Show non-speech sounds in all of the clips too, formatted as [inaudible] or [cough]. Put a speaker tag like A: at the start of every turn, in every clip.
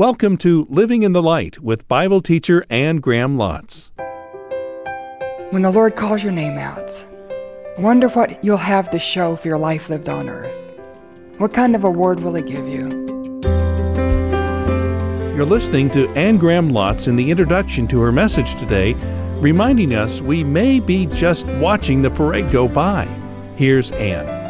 A: Welcome to Living in the Light with Bible teacher Anne Graham Lotz.
B: When the Lord calls your name out, wonder what you'll have to show for your life lived on earth. What kind of award will He give you?
A: You're listening to Anne Graham Lotz in the introduction to her message today, reminding us we may be just watching the parade go by. Here's Anne.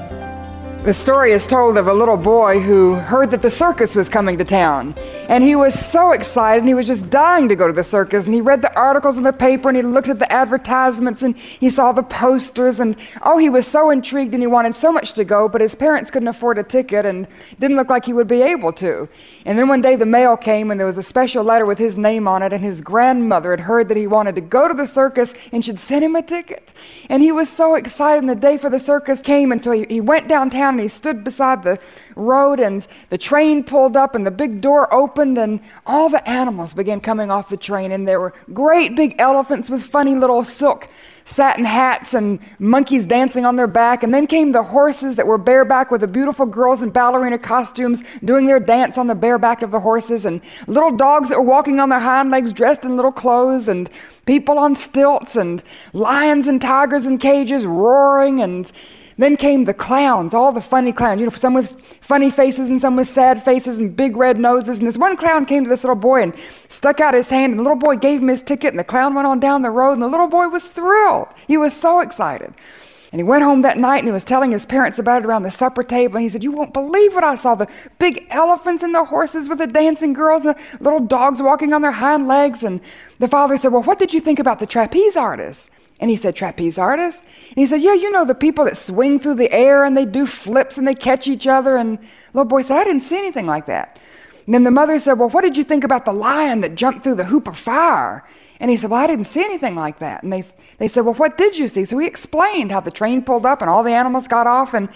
B: The story is told of a little boy who heard that the circus was coming to town. And he was so excited and he was just dying to go to the circus. And he read the articles in the paper and he looked at the advertisements and he saw the posters. And oh, he was so intrigued and he wanted so much to go, but his parents couldn't afford a ticket and didn't look like he would be able to. And then one day the mail came and there was a special letter with his name on it. And his grandmother had heard that he wanted to go to the circus and should send him a ticket. And he was so excited. And the day for the circus came. And so he, he went downtown and he stood beside the road, and the train pulled up, and the big door opened, and all the animals began coming off the train. And there were great big elephants with funny little silk satin hats and monkeys dancing on their back. And then came the horses that were bareback with the beautiful girls in ballerina costumes doing their dance on the bareback of the horses, and little dogs that were walking on their hind legs dressed in little clothes, and people on stilts, and lions and tigers in cages roaring, and then came the clowns, all the funny clowns, you know, some with funny faces and some with sad faces and big red noses. And this one clown came to this little boy and stuck out his hand, and the little boy gave him his ticket, and the clown went on down the road, and the little boy was thrilled. He was so excited. And he went home that night and he was telling his parents about it around the supper table. And he said, You won't believe what I saw the big elephants and the horses with the dancing girls and the little dogs walking on their hind legs. And the father said, Well, what did you think about the trapeze artists? And he said, Trapeze artists? And he said, Yeah, you know the people that swing through the air and they do flips and they catch each other. And little boy said, I didn't see anything like that. And then the mother said, Well, what did you think about the lion that jumped through the hoop of fire? And he said, Well, I didn't see anything like that. And they, they said, Well, what did you see? So he explained how the train pulled up and all the animals got off. And,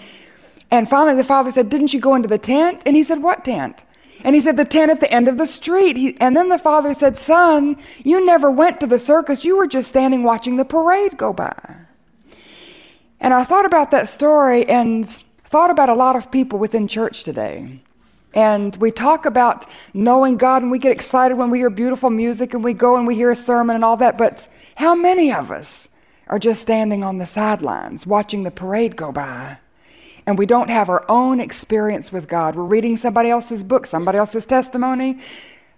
B: and finally the father said, Didn't you go into the tent? And he said, What tent? And he said, The tent at the end of the street. He, and then the father said, Son, you never went to the circus. You were just standing watching the parade go by. And I thought about that story and thought about a lot of people within church today. And we talk about knowing God and we get excited when we hear beautiful music and we go and we hear a sermon and all that. But how many of us are just standing on the sidelines watching the parade go by? And we don't have our own experience with God. We're reading somebody else's book, somebody else's testimony,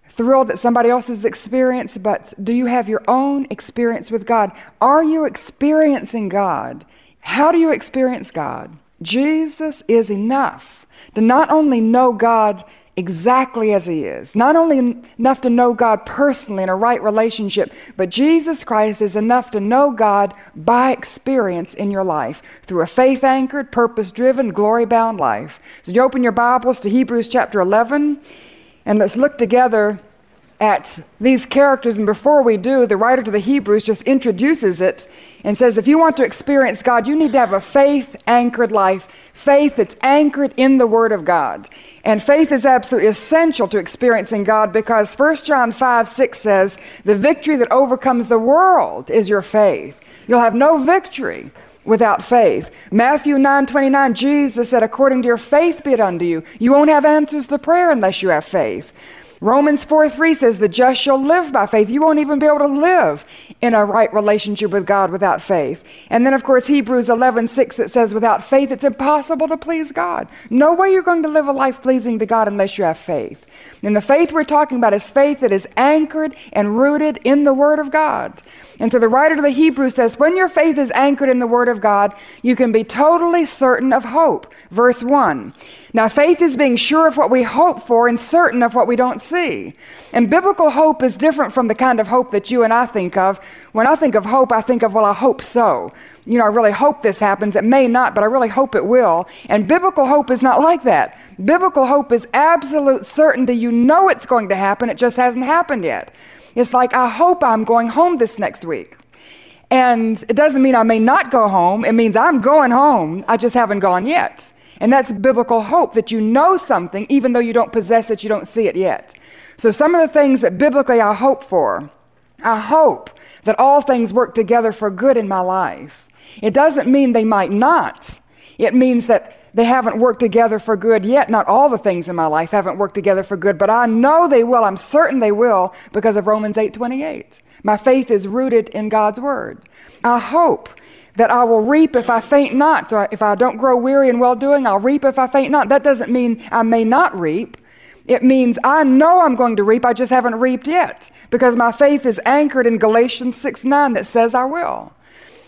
B: thrilled at somebody else's experience, but do you have your own experience with God? Are you experiencing God? How do you experience God? Jesus is enough to not only know God exactly as He is. Not only enough to know God personally in a right relationship, but Jesus Christ is enough to know God by experience in your life through a faith anchored, purpose driven, glory bound life. So you open your Bibles to Hebrews chapter 11, and let's look together at these characters. And before we do, the writer to the Hebrews just introduces it and says, if you want to experience God, you need to have a faith anchored life, faith that's anchored in the Word of God. And faith is absolutely essential to experiencing God because 1 John 5 6 says, The victory that overcomes the world is your faith. You'll have no victory without faith. Matthew 9 29, Jesus said, According to your faith be it unto you. You won't have answers to prayer unless you have faith. Romans 4 3 says, The just shall live by faith. You won't even be able to live in a right relationship with God without faith. And then, of course, Hebrews 11 6 that says, Without faith, it's impossible to please God. No way you're going to live a life pleasing to God unless you have faith. And the faith we're talking about is faith that is anchored and rooted in the Word of God. And so the writer to the Hebrews says, When your faith is anchored in the Word of God, you can be totally certain of hope. Verse 1. Now, faith is being sure of what we hope for and certain of what we don't see. And biblical hope is different from the kind of hope that you and I think of. When I think of hope, I think of, well, I hope so. You know, I really hope this happens. It may not, but I really hope it will. And biblical hope is not like that. Biblical hope is absolute certainty. You know it's going to happen, it just hasn't happened yet. It's like, I hope I'm going home this next week. And it doesn't mean I may not go home, it means I'm going home. I just haven't gone yet. And that's biblical hope that you know something even though you don't possess it, you don't see it yet. So, some of the things that biblically I hope for, I hope that all things work together for good in my life. It doesn't mean they might not. It means that they haven't worked together for good yet. Not all the things in my life haven't worked together for good, but I know they will. I'm certain they will because of Romans 8:28. My faith is rooted in God's word. I hope that I will reap if I faint not. So if I don't grow weary in well doing, I'll reap if I faint not. That doesn't mean I may not reap. It means I know I'm going to reap, I just haven't reaped yet because my faith is anchored in Galatians 6 9 that says I will.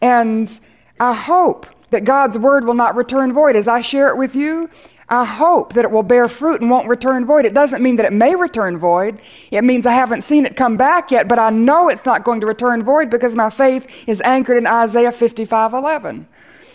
B: And I hope that God's word will not return void. As I share it with you, I hope that it will bear fruit and won't return void. It doesn't mean that it may return void. It means I haven't seen it come back yet, but I know it's not going to return void because my faith is anchored in Isaiah 55 11.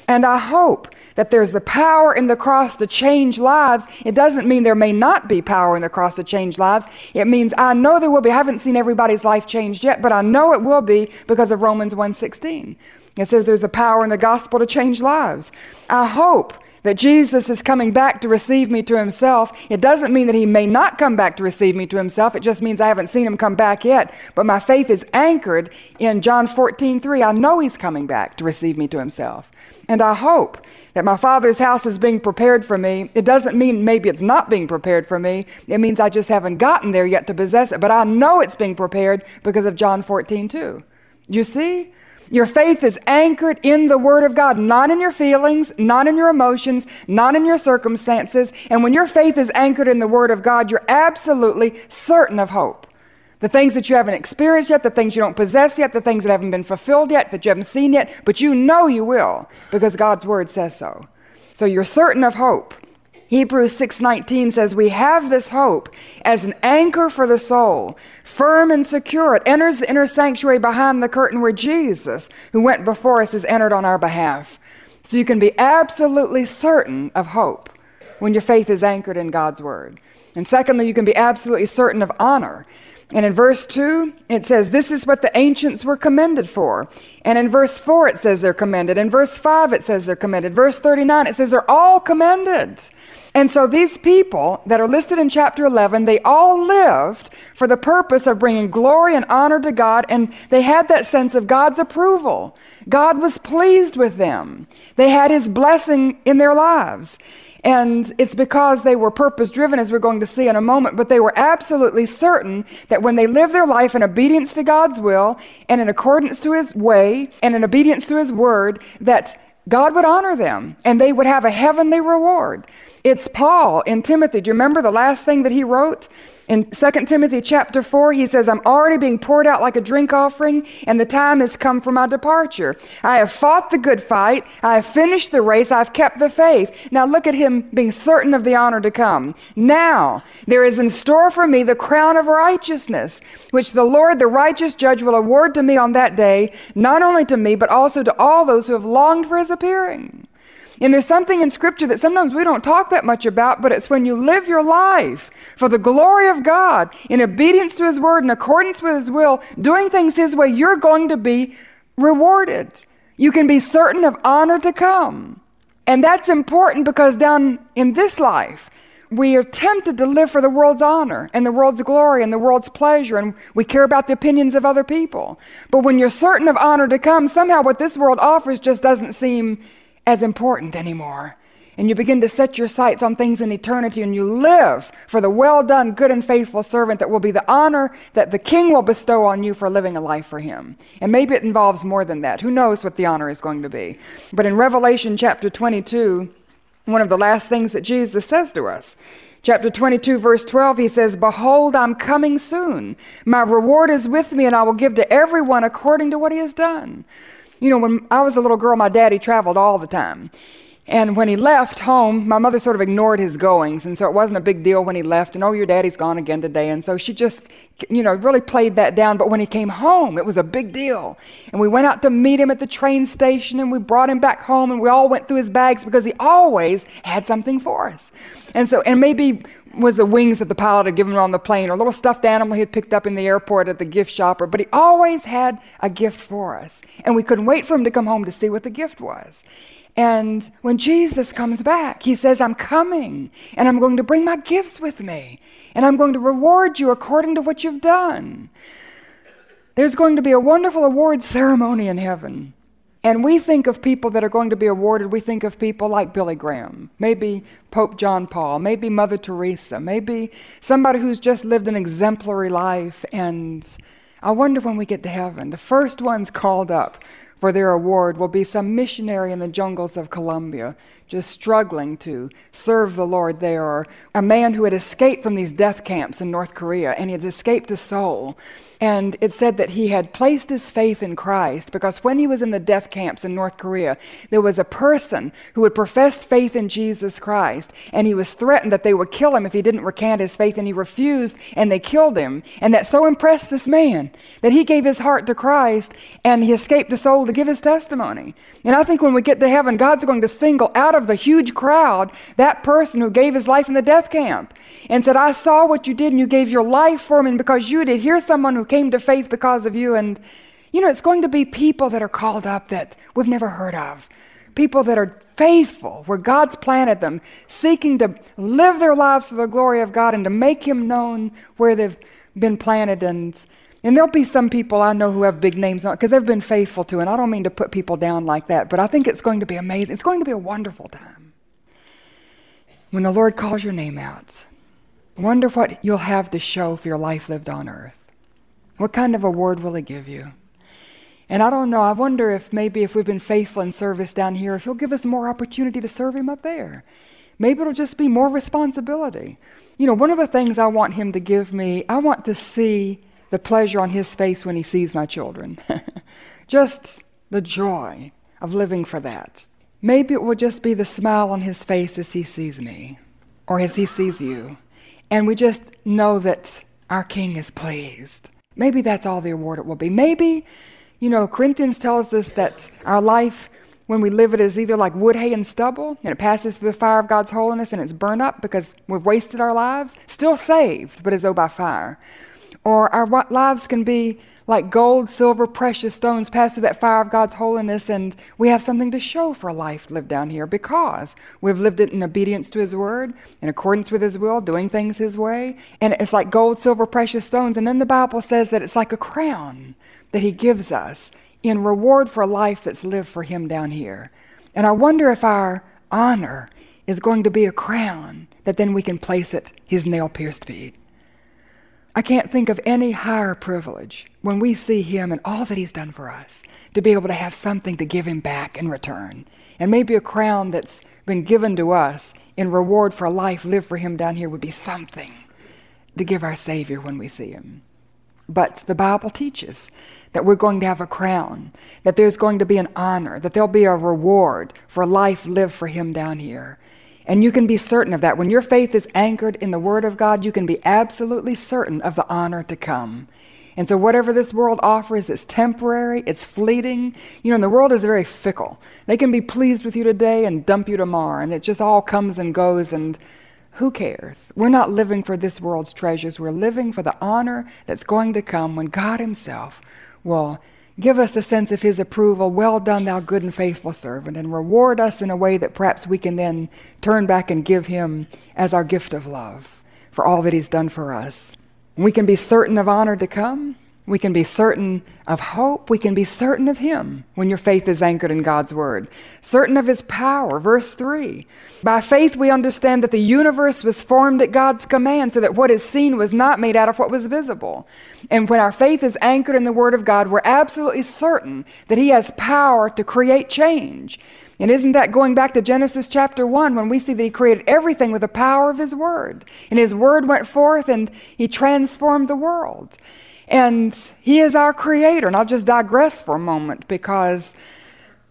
B: And I hope that there's the power in the cross to change lives. It doesn't mean there may not be power in the cross to change lives. It means I know there will be. I haven't seen everybody's life changed yet, but I know it will be because of Romans 1:16. It says there's a power in the gospel to change lives. I hope that Jesus is coming back to receive me to himself. It doesn't mean that he may not come back to receive me to himself. It just means I haven't seen him come back yet. But my faith is anchored in John 14, 3. I know he's coming back to receive me to himself. And I hope that my father's house is being prepared for me. It doesn't mean maybe it's not being prepared for me. It means I just haven't gotten there yet to possess it. But I know it's being prepared because of John 14, 2. You see? Your faith is anchored in the Word of God, not in your feelings, not in your emotions, not in your circumstances. And when your faith is anchored in the Word of God, you're absolutely certain of hope. The things that you haven't experienced yet, the things you don't possess yet, the things that haven't been fulfilled yet, that you haven't seen yet, but you know you will because God's Word says so. So you're certain of hope. Hebrews 6:19 says we have this hope as an anchor for the soul, firm and secure. It enters the inner sanctuary behind the curtain where Jesus, who went before us, has entered on our behalf. So you can be absolutely certain of hope when your faith is anchored in God's word. And secondly, you can be absolutely certain of honor. And in verse 2, it says, This is what the ancients were commended for. And in verse 4, it says they're commended. In verse 5, it says they're commended. Verse 39, it says they're all commended. And so these people that are listed in chapter 11, they all lived for the purpose of bringing glory and honor to God, and they had that sense of God's approval. God was pleased with them, they had His blessing in their lives. And it's because they were purpose driven, as we're going to see in a moment, but they were absolutely certain that when they lived their life in obedience to God's will and in accordance to His way and in obedience to His word, that God would honor them and they would have a heavenly reward. It's Paul in Timothy. Do you remember the last thing that he wrote? In 2 Timothy chapter 4, he says, I'm already being poured out like a drink offering, and the time has come for my departure. I have fought the good fight. I have finished the race. I've kept the faith. Now look at him being certain of the honor to come. Now there is in store for me the crown of righteousness, which the Lord, the righteous judge, will award to me on that day, not only to me, but also to all those who have longed for his appearing. And there's something in Scripture that sometimes we don't talk that much about, but it's when you live your life for the glory of God, in obedience to His Word, in accordance with His will, doing things His way, you're going to be rewarded. You can be certain of honor to come. And that's important because down in this life, we are tempted to live for the world's honor and the world's glory and the world's pleasure, and we care about the opinions of other people. But when you're certain of honor to come, somehow what this world offers just doesn't seem as important anymore. And you begin to set your sights on things in eternity and you live for the well done, good and faithful servant that will be the honor that the king will bestow on you for living a life for him. And maybe it involves more than that. Who knows what the honor is going to be? But in Revelation chapter 22, one of the last things that Jesus says to us, chapter 22, verse 12, he says, Behold, I'm coming soon. My reward is with me, and I will give to everyone according to what he has done. You know, when I was a little girl, my daddy traveled all the time. And when he left home, my mother sort of ignored his goings. And so it wasn't a big deal when he left. And oh, your daddy's gone again today. And so she just, you know, really played that down. But when he came home, it was a big deal. And we went out to meet him at the train station and we brought him back home and we all went through his bags because he always had something for us. And so, and maybe was the wings that the pilot had given him on the plane, or a little stuffed animal he had picked up in the airport at the gift shop, or, but he always had a gift for us. And we couldn't wait for him to come home to see what the gift was. And when Jesus comes back, he says, I'm coming, and I'm going to bring my gifts with me, and I'm going to reward you according to what you've done. There's going to be a wonderful award ceremony in heaven. And we think of people that are going to be awarded, we think of people like Billy Graham, maybe Pope John Paul, maybe Mother Teresa, maybe somebody who's just lived an exemplary life. And I wonder when we get to heaven, the first ones called up for their award will be some missionary in the jungles of Colombia just struggling to serve the Lord there, or a man who had escaped from these death camps in North Korea and he had escaped to Seoul and it said that he had placed his faith in Christ because when he was in the death camps in North Korea, there was a person who had professed faith in Jesus Christ, and he was threatened that they would kill him if he didn't recant his faith, and he refused, and they killed him. And that so impressed this man that he gave his heart to Christ and he escaped to Seoul to give his testimony. And I think when we get to heaven, God's going to single out of the huge crowd that person who gave his life in the death camp and said, I saw what you did, and you gave your life for me, and because you did, here's someone who came to faith because of you. And, you know, it's going to be people that are called up that we've never heard of. People that are faithful, where God's planted them, seeking to live their lives for the glory of God and to make Him known where they've been planted. And, and there'll be some people I know who have big names on because they've been faithful to. And I don't mean to put people down like that, but I think it's going to be amazing. It's going to be a wonderful time when the Lord calls your name out. Wonder what you'll have to show for your life lived on earth. What kind of award will He give you? And I don't know, I wonder if maybe if we've been faithful in service down here, if He'll give us more opportunity to serve Him up there. Maybe it'll just be more responsibility. You know, one of the things I want Him to give me, I want to see the pleasure on His face when He sees my children. [laughs] just the joy of living for that. Maybe it will just be the smile on His face as He sees me or as He sees you. And we just know that our King is pleased. Maybe that's all the award it will be. Maybe, you know, Corinthians tells us that our life, when we live it, is either like wood, hay, and stubble, and it passes through the fire of God's holiness and it's burned up because we've wasted our lives, still saved, but as though by fire. Or our lives can be like gold, silver, precious stones pass through that fire of God's holiness, and we have something to show for a life lived down here because we've lived it in obedience to His word, in accordance with His will, doing things His way. And it's like gold, silver, precious stones. And then the Bible says that it's like a crown that He gives us in reward for a life that's lived for Him down here. And I wonder if our honor is going to be a crown that then we can place at His nail pierced feet. I can't think of any higher privilege when we see Him and all that He's done for us to be able to have something to give Him back in return. And maybe a crown that's been given to us in reward for a life lived for Him down here would be something to give our Savior when we see Him. But the Bible teaches that we're going to have a crown, that there's going to be an honor, that there'll be a reward for a life lived for Him down here. And you can be certain of that. When your faith is anchored in the Word of God, you can be absolutely certain of the honor to come. And so, whatever this world offers, it's temporary, it's fleeting. You know, and the world is very fickle. They can be pleased with you today and dump you tomorrow, and it just all comes and goes, and who cares? We're not living for this world's treasures. We're living for the honor that's going to come when God Himself will Give us a sense of His approval. Well done, thou good and faithful servant, and reward us in a way that perhaps we can then turn back and give Him as our gift of love for all that He's done for us. We can be certain of honor to come. We can be certain of hope. We can be certain of Him when your faith is anchored in God's Word. Certain of His power. Verse 3 By faith we understand that the universe was formed at God's command, so that what is seen was not made out of what was visible. And when our faith is anchored in the Word of God, we're absolutely certain that He has power to create change. And isn't that going back to Genesis chapter 1 when we see that He created everything with the power of His Word? And His Word went forth and He transformed the world. And He is our Creator. And I'll just digress for a moment because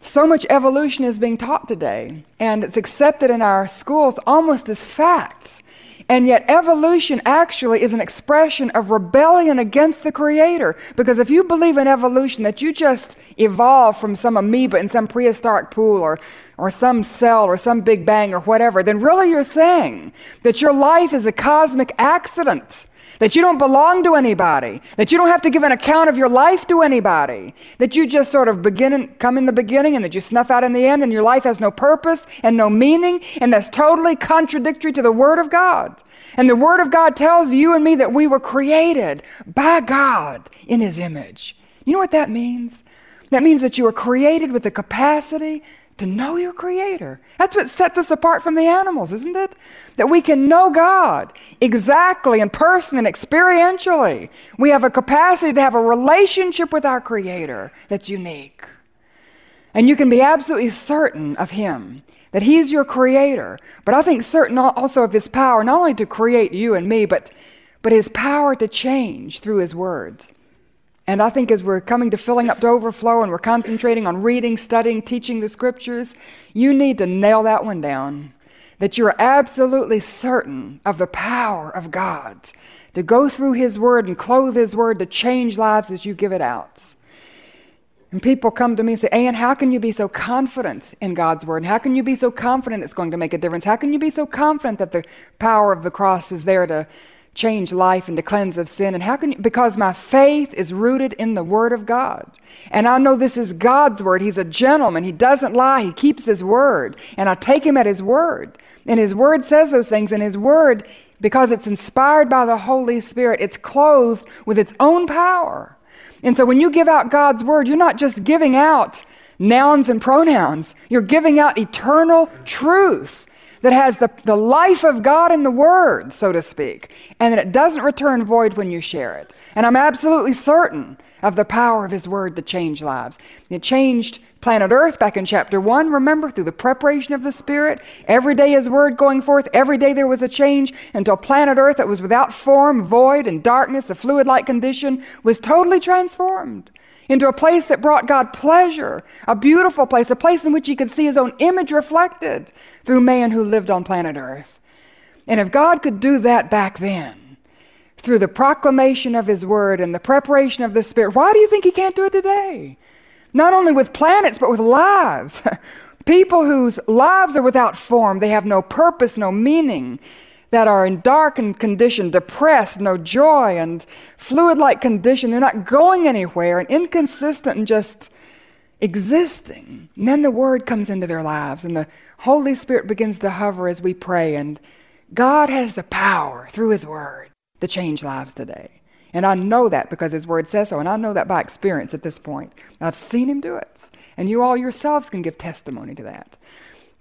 B: so much evolution is being taught today, and it's accepted in our schools almost as facts. And yet, evolution actually is an expression of rebellion against the Creator. Because if you believe in evolution, that you just evolved from some amoeba in some prehistoric pool or, or some cell or some big bang or whatever, then really you're saying that your life is a cosmic accident that you don't belong to anybody, that you don't have to give an account of your life to anybody, that you just sort of begin and come in the beginning and that you snuff out in the end and your life has no purpose and no meaning, and that's totally contradictory to the Word of God. And the Word of God tells you and me that we were created by God in His image. You know what that means? That means that you were created with the capacity to know your Creator. That's what sets us apart from the animals, isn't it? That we can know God exactly in person and experientially. We have a capacity to have a relationship with our Creator that's unique. And you can be absolutely certain of Him, that He's your Creator. But I think certain also of His power, not only to create you and me, but, but His power to change through His Word. And I think as we're coming to filling up to overflow and we're concentrating on reading, studying, teaching the scriptures, you need to nail that one down. That you're absolutely certain of the power of God to go through His Word and clothe His Word to change lives as you give it out. And people come to me and say, Anne, how can you be so confident in God's Word? How can you be so confident it's going to make a difference? How can you be so confident that the power of the cross is there to change life and to cleanse of sin. And how can you? Because my faith is rooted in the Word of God. And I know this is God's Word. He's a gentleman. He doesn't lie. He keeps His Word. And I take Him at His Word. And His Word says those things. And His Word, because it's inspired by the Holy Spirit, it's clothed with its own power. And so when you give out God's Word, you're not just giving out nouns and pronouns, you're giving out eternal truth that has the, the life of God in the Word, so to speak, and that it doesn't return void when you share it. And I'm absolutely certain of the power of His Word to change lives. It changed planet Earth back in chapter 1, remember, through the preparation of the Spirit. Every day His Word going forth, every day there was a change until planet Earth that was without form, void, and darkness, a fluid like condition, was totally transformed into a place that brought God pleasure, a beautiful place, a place in which he could see his own image reflected through man who lived on planet Earth. And if God could do that back then, through the proclamation of his word and the preparation of the Spirit, why do you think he can't do it today? Not only with planets, but with lives. [laughs] People whose lives are without form, they have no purpose, no meaning that are in darkened condition, depressed, no joy, and fluid like condition. They're not going anywhere and inconsistent and just existing. And then the Word comes into their lives, and the Holy Spirit begins to hover as we pray. And God has the power through His Word to change lives today. And I know that because His Word says so, and I know that by experience at this point. I've seen Him do it. And you all yourselves can give testimony to that.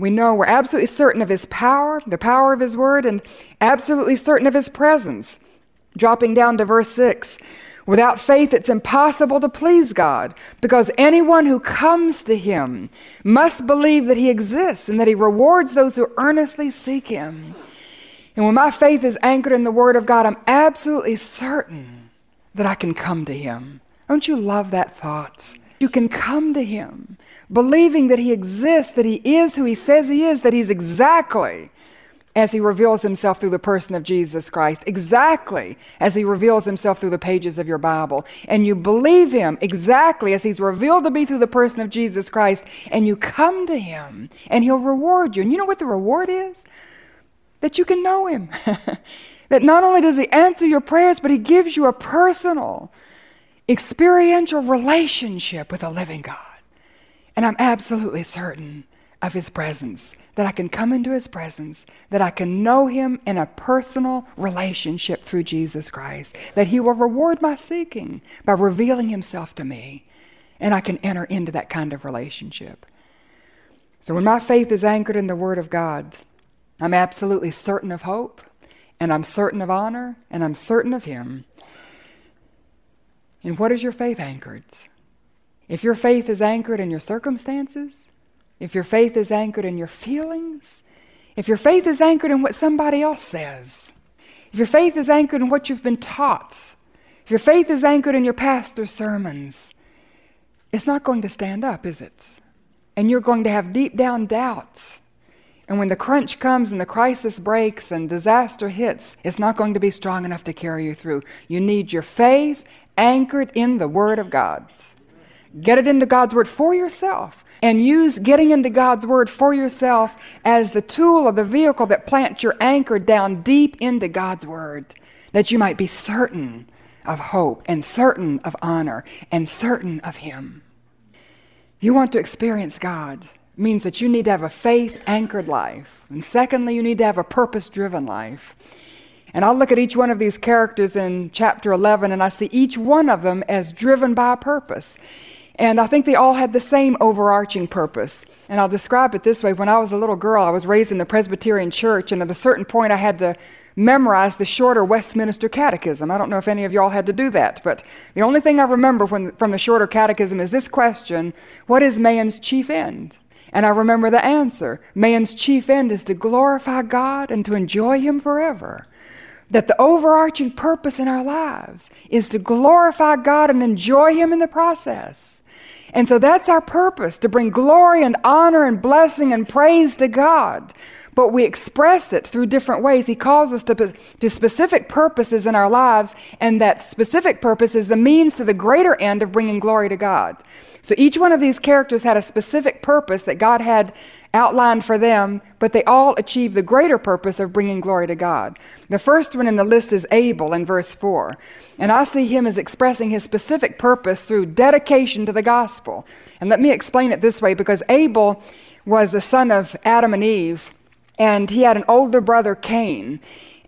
B: We know we're absolutely certain of His power, the power of His word, and absolutely certain of His presence. Dropping down to verse 6 Without faith, it's impossible to please God because anyone who comes to Him must believe that He exists and that He rewards those who earnestly seek Him. And when my faith is anchored in the Word of God, I'm absolutely certain that I can come to Him. Don't you love that thought? You can come to Him believing that He exists, that He is who He says He is, that He's exactly as He reveals Himself through the person of Jesus Christ, exactly as He reveals Himself through the pages of your Bible. And you believe Him exactly as He's revealed to be through the person of Jesus Christ, and you come to Him, and He'll reward you. And you know what the reward is? That you can know Him. [laughs] that not only does He answer your prayers, but He gives you a personal, experiential relationship with a living God. And I'm absolutely certain of His presence, that I can come into His presence, that I can know Him in a personal relationship through Jesus Christ, that He will reward my seeking by revealing Himself to me, and I can enter into that kind of relationship. So when my faith is anchored in the Word of God, I'm absolutely certain of hope, and I'm certain of honor, and I'm certain of Him. And what is your faith anchored? If your faith is anchored in your circumstances, if your faith is anchored in your feelings, if your faith is anchored in what somebody else says, if your faith is anchored in what you've been taught, if your faith is anchored in your pastor's sermons, it's not going to stand up, is it? And you're going to have deep down doubts. And when the crunch comes and the crisis breaks and disaster hits, it's not going to be strong enough to carry you through. You need your faith anchored in the Word of God. Get it into God's Word for yourself and use getting into God's Word for yourself as the tool or the vehicle that plants your anchor down deep into God's Word, that you might be certain of hope and certain of honor and certain of Him. You want to experience God, means that you need to have a faith anchored life. And secondly, you need to have a purpose driven life. And I'll look at each one of these characters in chapter 11, and I see each one of them as driven by a purpose. And I think they all had the same overarching purpose. And I'll describe it this way when I was a little girl, I was raised in the Presbyterian church, and at a certain point, I had to memorize the shorter Westminster Catechism. I don't know if any of y'all had to do that, but the only thing I remember when, from the shorter catechism is this question What is man's chief end? And I remember the answer man's chief end is to glorify God and to enjoy Him forever. That the overarching purpose in our lives is to glorify God and enjoy Him in the process. And so that's our purpose to bring glory and honor and blessing and praise to God but we express it through different ways. He calls us to, to specific purposes in our lives, and that specific purpose is the means to the greater end of bringing glory to God. So each one of these characters had a specific purpose that God had outlined for them, but they all achieve the greater purpose of bringing glory to God. The first one in the list is Abel in verse 4. And I see him as expressing his specific purpose through dedication to the gospel. And let me explain it this way because Abel was the son of Adam and Eve and he had an older brother, Cain.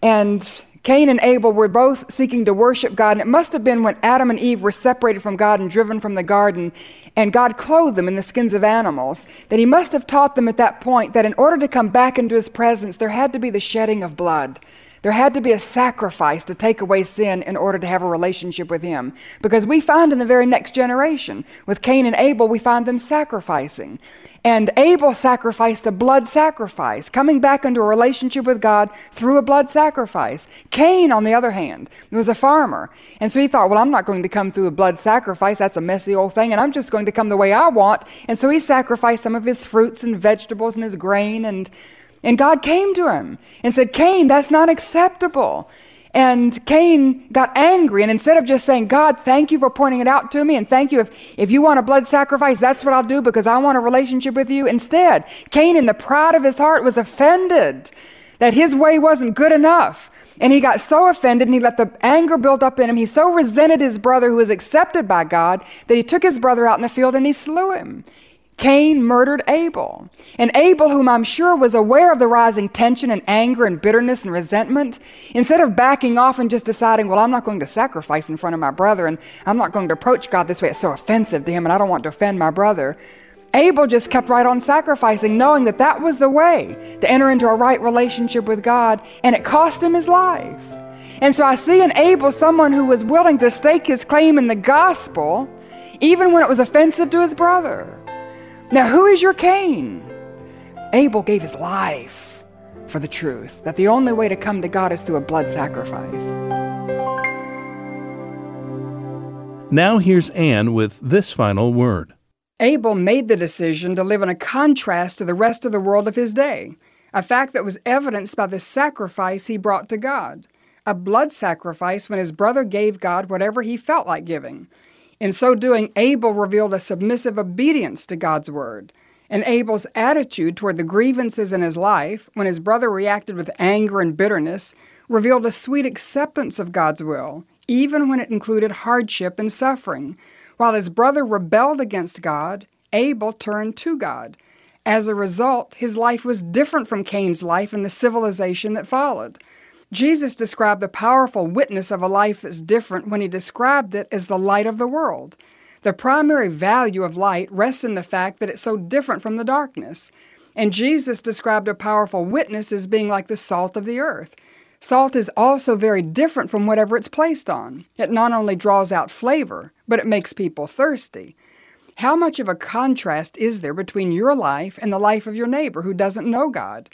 B: And Cain and Abel were both seeking to worship God, and it must have been when Adam and Eve were separated from God and driven from the garden, and God clothed them in the skins of animals, that he must have taught them at that point that in order to come back into his presence, there had to be the shedding of blood. There had to be a sacrifice to take away sin in order to have a relationship with Him. Because we find in the very next generation, with Cain and Abel, we find them sacrificing. And Abel sacrificed a blood sacrifice, coming back into a relationship with God through a blood sacrifice. Cain, on the other hand, was a farmer. And so he thought, well, I'm not going to come through a blood sacrifice. That's a messy old thing. And I'm just going to come the way I want. And so he sacrificed some of his fruits and vegetables and his grain and and God came to him and said, Cain, that's not acceptable. And Cain got angry. And instead of just saying, God, thank you for pointing it out to me, and thank you, if, if you want a blood sacrifice, that's what I'll do because I want a relationship with you. Instead, Cain, in the pride of his heart, was offended that his way wasn't good enough. And he got so offended and he let the anger build up in him. He so resented his brother who was accepted by God that he took his brother out in the field and he slew him. Cain murdered Abel. And Abel, whom I'm sure was aware of the rising tension and anger and bitterness and resentment, instead of backing off and just deciding, well, I'm not going to sacrifice in front of my brother and I'm not going to approach God this way, it's so offensive to him and I don't want to offend my brother. Abel just kept right on sacrificing, knowing that that was the way to enter into a right relationship with God, and it cost him his life. And so I see in Abel someone who was willing to stake his claim in the gospel, even when it was offensive to his brother. Now, who is your Cain? Abel gave his life for the truth, that the only way to come to God is through a blood sacrifice.
A: Now, here's Anne with this final word.
B: Abel made the decision to live in a contrast to the rest of the world of his day, a fact that was evidenced by the sacrifice he brought to God. A blood sacrifice when his brother gave God whatever he felt like giving. In so doing, Abel revealed a submissive obedience to God's word. And Abel's attitude toward the grievances in his life, when his brother reacted with anger and bitterness, revealed a sweet acceptance of God's will, even when it included hardship and suffering. While his brother rebelled against God, Abel turned to God. As a result, his life was different from Cain's life and the civilization that followed. Jesus described the powerful witness of a life that's different when he described it as the light of the world. The primary value of light rests in the fact that it's so different from the darkness. And Jesus described a powerful witness as being like the salt of the earth. Salt is also very different from whatever it's placed on. It not only draws out flavor, but it makes people thirsty. How much of a contrast is there between your life and the life of your neighbor who doesn't know God?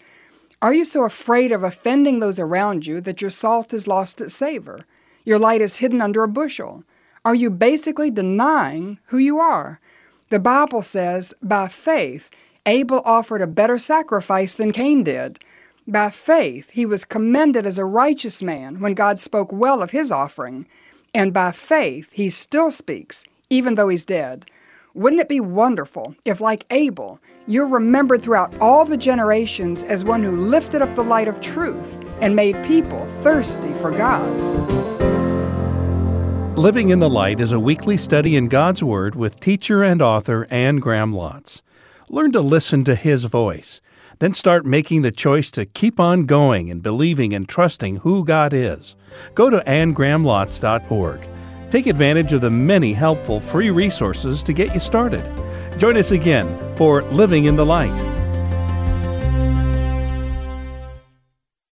B: Are you so afraid of offending those around you that your salt has lost its savor? Your light is hidden under a bushel. Are you basically denying who you are? The Bible says, by faith, Abel offered a better sacrifice than Cain did. By faith, he was commended as a righteous man when God spoke well of his offering. And by faith, he still speaks, even though he's dead. Wouldn't it be wonderful if, like Abel, you're remembered throughout all the generations as one who lifted up the light of truth and made people thirsty for God?
A: Living in the Light is a weekly study in God's Word with teacher and author Anne Graham Lotz. Learn to listen to His voice, then start making the choice to keep on going and believing and trusting who God is. Go to annegrahamlotz.org. Take advantage of the many helpful free resources to get you started. Join us again for Living in the Light.